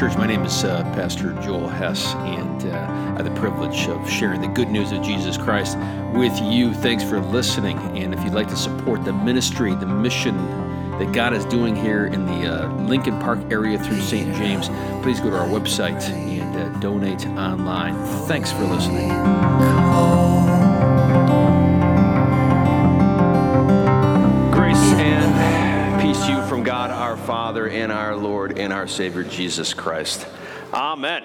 Church. My name is uh, Pastor Joel Hess, and uh, I have the privilege of sharing the good news of Jesus Christ with you. Thanks for listening. And if you'd like to support the ministry, the mission that God is doing here in the uh, Lincoln Park area through St. James, please go to our website and uh, donate online. Thanks for listening. Father and our Lord and our Savior Jesus Christ. Amen.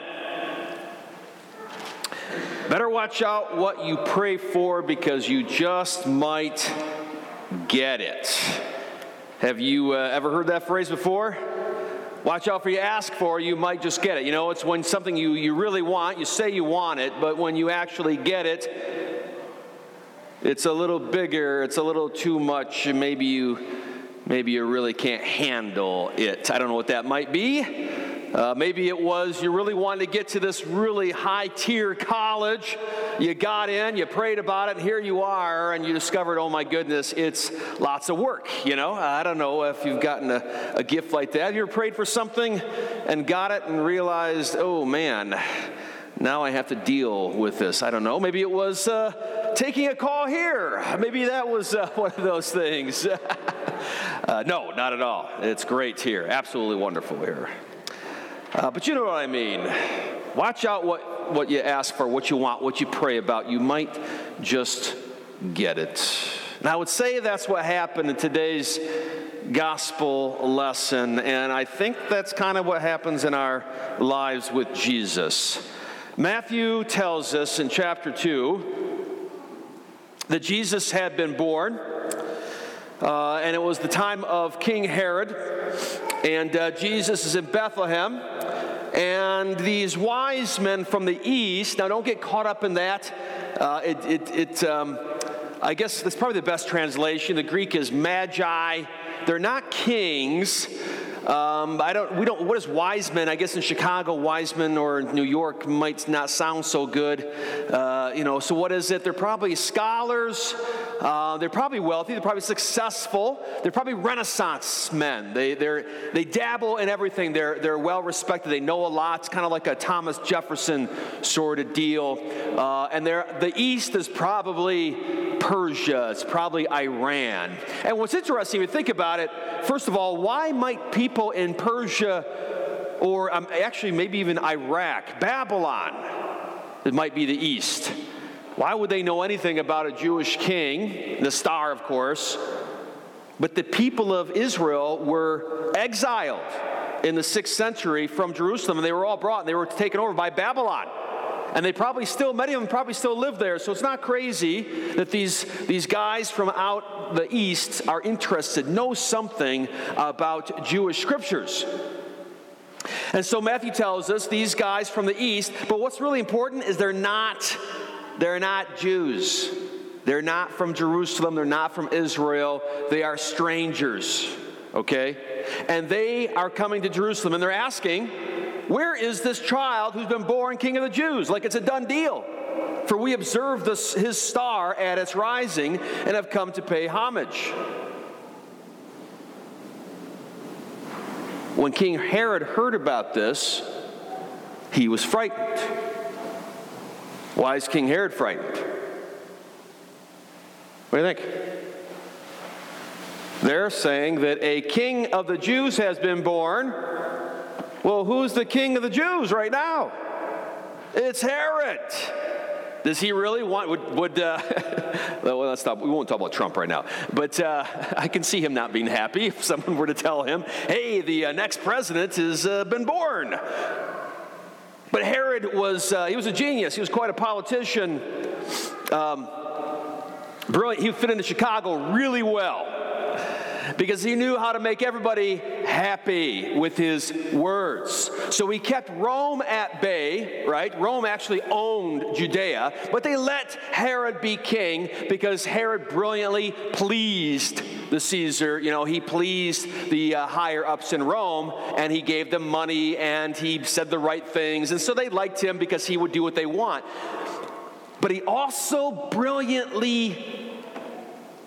Better watch out what you pray for because you just might get it. Have you uh, ever heard that phrase before? Watch out for you ask for, you might just get it. You know, it's when something you, you really want, you say you want it, but when you actually get it, it's a little bigger, it's a little too much, maybe you Maybe you really can't handle it. I don't know what that might be. Uh, maybe it was you really wanted to get to this really high tier college. You got in, you prayed about it, here you are, and you discovered, oh my goodness, it's lots of work. You know, I don't know if you've gotten a, a gift like that. You ever prayed for something and got it and realized, oh man, now I have to deal with this. I don't know. Maybe it was uh, taking a call here. Maybe that was uh, one of those things. uh, no, not at all. It's great here. Absolutely wonderful here. Uh, but you know what I mean. Watch out what, what you ask for, what you want, what you pray about. You might just get it. And I would say that's what happened in today's gospel lesson. And I think that's kind of what happens in our lives with Jesus. Matthew tells us in chapter 2 that Jesus had been born, uh, and it was the time of King Herod, and uh, Jesus is in Bethlehem. And these wise men from the east, now don't get caught up in that. Uh, it, it, it um, I guess that's probably the best translation. The Greek is magi. They're not kings, um, I don't, we don't, what is wise men? I guess in Chicago, wise men or New York might not sound so good. Uh, you know, so what is it? They're probably scholars. Uh, they're probably wealthy. They're probably successful. They're probably Renaissance men. They, they're, they dabble in everything. They're, they're well respected. They know a lot. It's kind of like a Thomas Jefferson sort of deal. Uh, and they're, the East is probably Persia. It's probably Iran. And what's interesting, if you think about it, first of all, why might people in Persia or um, actually maybe even Iraq, Babylon, it might be the East, why would they know anything about a Jewish king, the star, of course? But the people of Israel were exiled in the sixth century from Jerusalem, and they were all brought, and they were taken over by Babylon. And they probably still, many of them probably still live there. So it's not crazy that these, these guys from out the east are interested, know something about Jewish scriptures. And so Matthew tells us these guys from the east, but what's really important is they're not, they're not Jews. They're not from Jerusalem, they're not from Israel, they are strangers, okay? And they are coming to Jerusalem and they're asking, where is this child who's been born king of the Jews? Like it's a done deal. For we observe this, his star at its rising and have come to pay homage. When King Herod heard about this, he was frightened. Why is King Herod frightened? What do you think? They're saying that a king of the Jews has been born well, who's the king of the Jews right now? It's Herod. Does he really want, would, would uh, well, let's stop. We won't talk about Trump right now. But uh, I can see him not being happy if someone were to tell him, hey, the uh, next president has uh, been born. But Herod was, uh, he was a genius. He was quite a politician. Um, brilliant. He fit into Chicago really well because he knew how to make everybody happy with his words. So he kept Rome at bay, right? Rome actually owned Judea, but they let Herod be king because Herod brilliantly pleased the Caesar. You know, he pleased the uh, higher ups in Rome and he gave them money and he said the right things. And so they liked him because he would do what they want. But he also brilliantly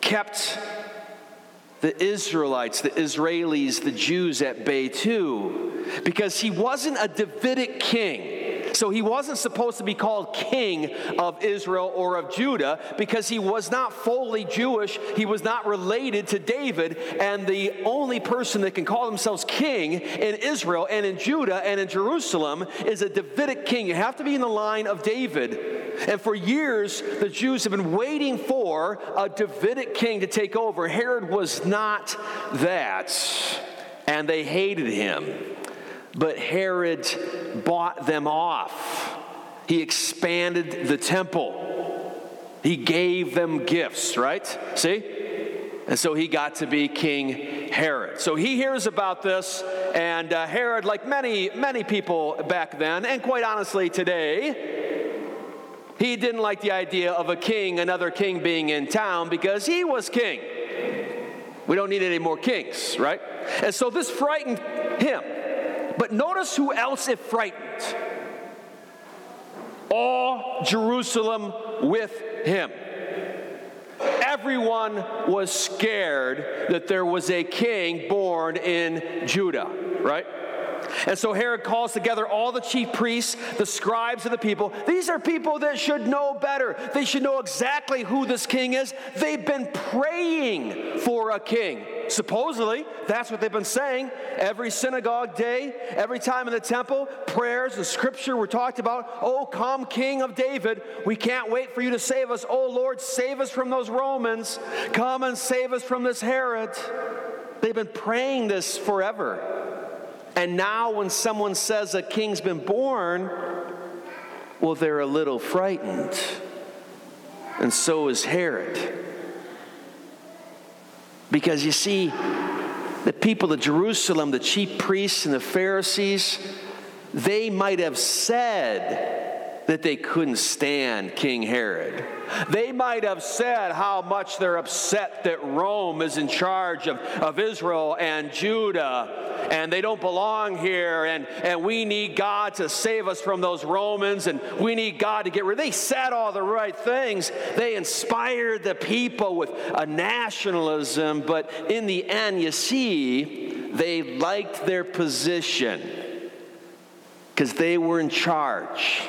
kept the Israelites, the Israelis, the Jews at bay too, because he wasn't a Davidic king. So he wasn't supposed to be called king of Israel or of Judah because he was not fully Jewish. He was not related to David. And the only person that can call themselves king in Israel and in Judah and in Jerusalem is a Davidic king. You have to be in the line of David. And for years, the Jews have been waiting for a Davidic king to take over. Herod was not that, and they hated him. But Herod bought them off. He expanded the temple. He gave them gifts, right? See? And so he got to be King Herod. So he hears about this, and uh, Herod, like many, many people back then, and quite honestly today, he didn't like the idea of a king, another king being in town because he was king. We don't need any more kings, right? And so this frightened him. But notice who else it frightened. All Jerusalem with him. Everyone was scared that there was a king born in Judah, right? And so Herod calls together all the chief priests, the scribes of the people. These are people that should know better. They should know exactly who this king is. They've been praying for a king. Supposedly, that's what they've been saying every synagogue day, every time in the temple, prayers and scripture were talked about. Oh, come, King of David, we can't wait for you to save us. Oh, Lord, save us from those Romans. Come and save us from this Herod. They've been praying this forever. And now, when someone says a king's been born, well, they're a little frightened. And so is Herod. Because you see, the people of Jerusalem, the chief priests and the Pharisees, they might have said that they couldn't stand King Herod. They might have said how much they're upset that Rome is in charge of, of Israel and Judah and they don't belong here, and, and we need God to save us from those Romans, and we need God to get rid. They said all the right things. They inspired the people with a nationalism, but in the end, you see, they liked their position because they were in charge.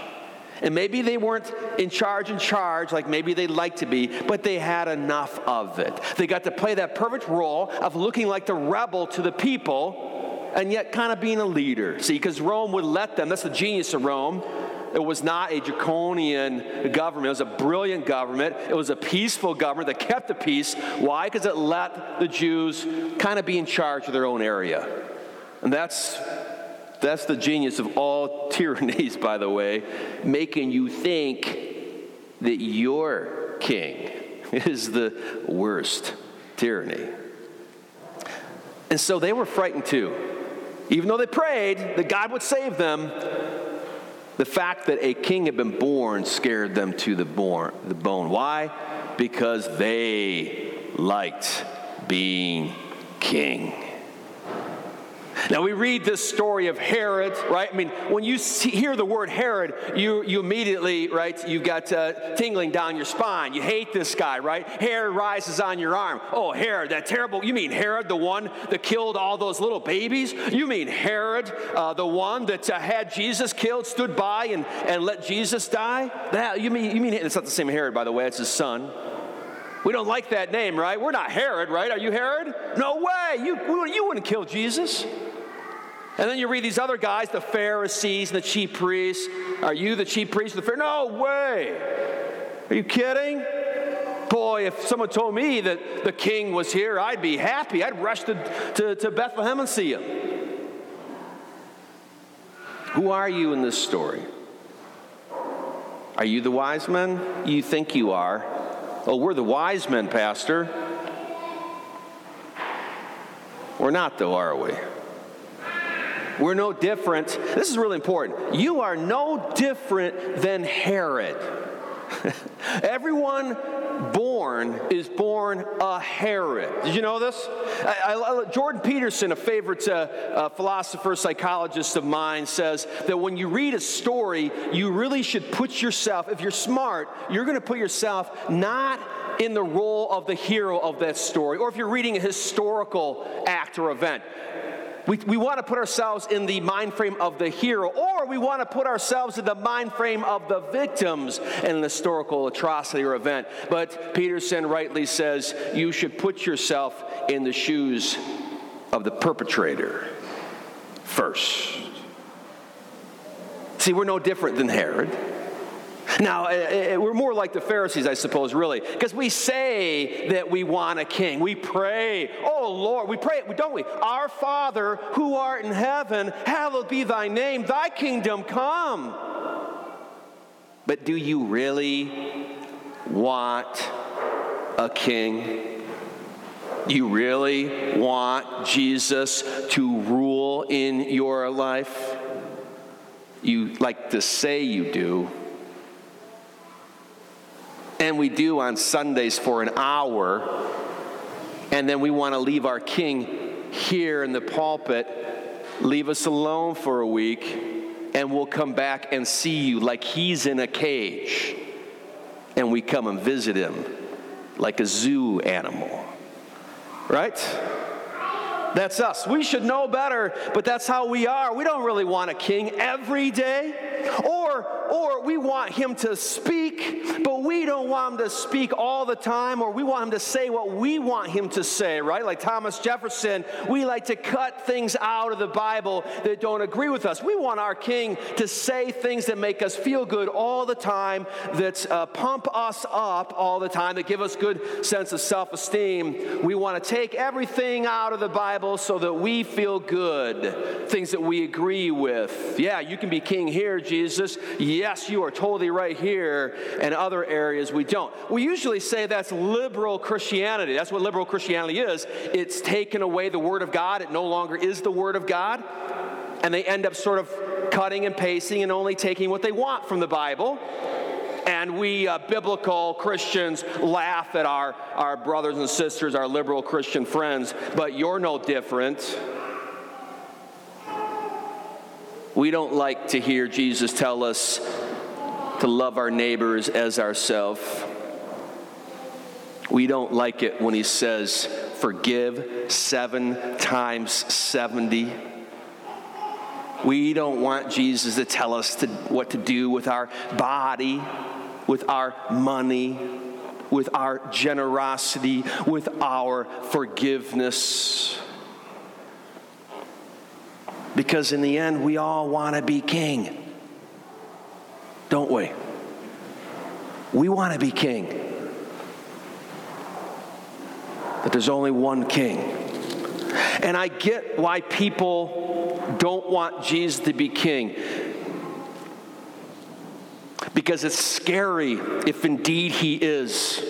And maybe they weren't in charge in charge like maybe they'd like to be, but they had enough of it. They got to play that perfect role of looking like the rebel to the people and yet kind of being a leader. See, because Rome would let them, that's the genius of Rome. It was not a draconian government. It was a brilliant government. It was a peaceful government that kept the peace. Why? Because it let the Jews kind of be in charge of their own area. And that's, that's the genius of all tyrannies, by the way, making you think that your king is the worst tyranny. And so they were frightened too. Even though they prayed that God would save them, the fact that a king had been born scared them to the, born, the bone. Why? Because they liked being king. Now we read this story of Herod, right? I mean, when you see, hear the word Herod, you, you immediately, right, you've got uh, tingling down your spine. You hate this guy, right? Hair rises on your arm. Oh, Herod, that terrible, you mean Herod, the one that killed all those little babies? You mean Herod, uh, the one that uh, had Jesus killed, stood by and, and let Jesus die? That, you mean, you mean, it's not the same Herod, by the way, it's his son. We don't like that name, right? We're not Herod, right? Are you Herod? No way. You, you wouldn't kill Jesus. And then you read these other guys, the Pharisees and the chief priests. Are you the chief priest of the Pharisees? No way. Are you kidding? Boy, if someone told me that the king was here, I'd be happy. I'd rush to, to, to Bethlehem and see him. Who are you in this story? Are you the wise men? You think you are. Oh, we're the wise men, Pastor. We're not, though, are we? We're no different. This is really important. You are no different than Herod. Everyone born is born a Herod. Did you know this? I, I, Jordan Peterson, a favorite uh, uh, philosopher, psychologist of mine, says that when you read a story, you really should put yourself, if you're smart, you're going to put yourself not in the role of the hero of that story, or if you're reading a historical act or event, we, we want to put ourselves in the mind frame of the hero, or we want to put ourselves in the mind frame of the victims in an historical atrocity or event. But Peterson rightly says you should put yourself in the shoes of the perpetrator first. See, we're no different than Herod. Now, eh, eh, eh, we're more like the Pharisees, I suppose, really, because we say that we want a king. We pray, oh Lord, we pray, don't we? Our Father who art in heaven, hallowed be thy name, thy kingdom come. But do you really want a king? You really want Jesus to rule in your life? You like to say you do and we do on Sundays for an hour, and then we want to leave our King here in the pulpit, leave us alone for a week, and we'll come back and see you like he's in a cage, and we come and visit him like a zoo animal. Right? That's us. We should know better, but that's how we are. We don't really want a king every day. Or, or we want him to speak, but we don't want him to speak all the time, or we want him to say what we want him to say, right? Like Thomas Jefferson, we like to cut things out of the Bible that don't agree with us. We want our king to say things that make us feel good all the time, that uh, pump us up all the time, that give us good sense of self-esteem. We want to take everything out of the Bible so that we feel good, things that we agree with. Yeah, you can be king here, Jesus. Yes, you are totally right here. And other areas we don't. We usually say that's liberal Christianity. That's what liberal Christianity is. It's taken away the Word of God, it no longer is the Word of God. And they end up sort of cutting and pasting and only taking what they want from the Bible. And we uh, biblical Christians laugh at our, our brothers and sisters, our liberal Christian friends, but you're no different. We don't like to hear Jesus tell us to love our neighbors as ourselves. We don't like it when he says, forgive seven times 70. We don't want Jesus to tell us to, what to do with our body, with our money, with our generosity, with our forgiveness. Because in the end, we all want to be king, don't we? We want to be king. But there's only one king. And I get why people don't want Jesus to be king. Because it's scary if indeed he is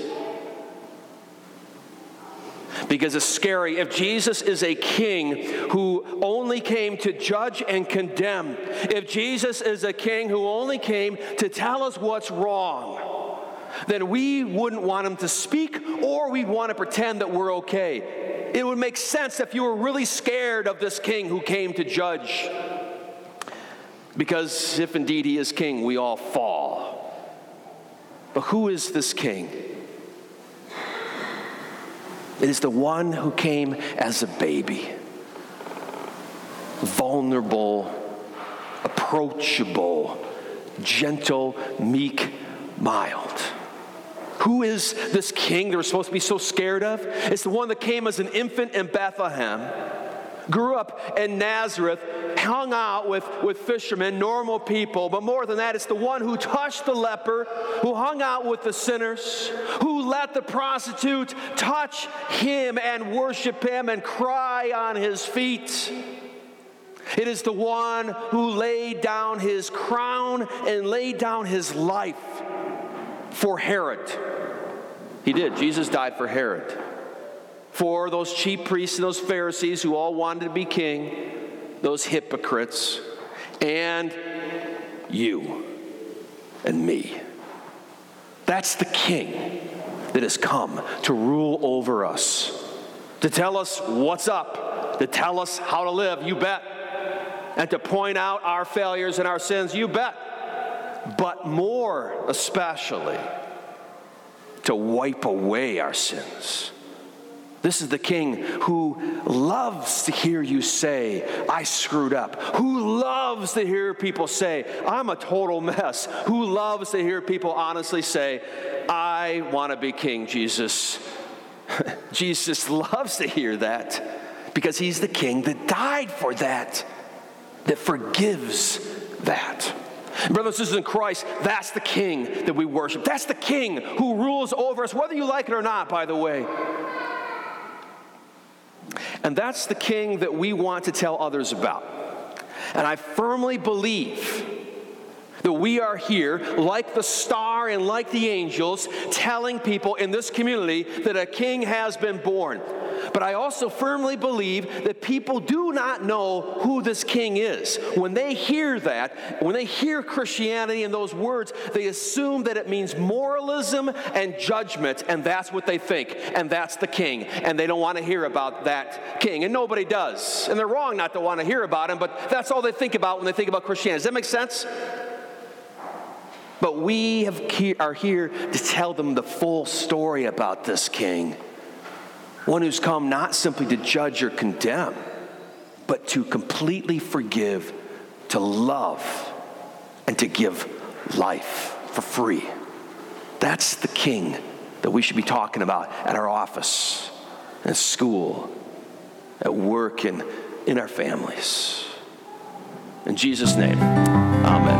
because it's scary. If Jesus is a king who only came to judge and condemn, if Jesus is a king who only came to tell us what's wrong, then we wouldn't want him to speak or we'd want to pretend that we're okay. It would make sense if you were really scared of this king who came to judge. Because if indeed he is king, we all fall. But who is this king? It is the one who came as a baby, vulnerable, approachable, gentle, meek, mild. Who is this king that we're supposed to be so scared of? It's the one that came as an infant in Bethlehem grew up in Nazareth, hung out with, with fishermen, normal people, but more than that, it's the one who touched the leper, who hung out with the sinners, who let the prostitute touch him and worship him and cry on his feet. It is the one who laid down his crown and laid down his life for Herod. He did. Jesus died for Herod for those chief priests and those Pharisees who all wanted to be king, those hypocrites, and you and me. That's the king that has come to rule over us, to tell us what's up, to tell us how to live, you bet, and to point out our failures and our sins, you bet. But more especially, to wipe away our sins. This is the king who loves to hear you say, I screwed up. Who loves to hear people say, I'm a total mess. Who loves to hear people honestly say, I want to be king, Jesus. Jesus loves to hear that because he's the king that died for that, that forgives that. Brothers and sisters in Christ, that's the king that we worship. That's the king who rules over us, whether you like it or not, by the way. And that's the king that we want to tell others about. And I firmly believe that we are here, like the star and like the angels, telling people in this community that a king has been born. But I also firmly believe that people do not know who this king is. When they hear that, when they hear Christianity and those words, they assume that it means moralism and judgment, and that's what they think, and that's the king. And they don't want to hear about that king. And nobody does. And they're wrong not to want to hear about him, but that's all they think about when they think about Christianity. Does that make sense? But we have, are here to tell them the full story about this king one who's come not simply to judge or condemn, but to completely forgive, to love, and to give life for free. That's the king that we should be talking about at our office, at school, at work, and in our families. In Jesus' name, amen.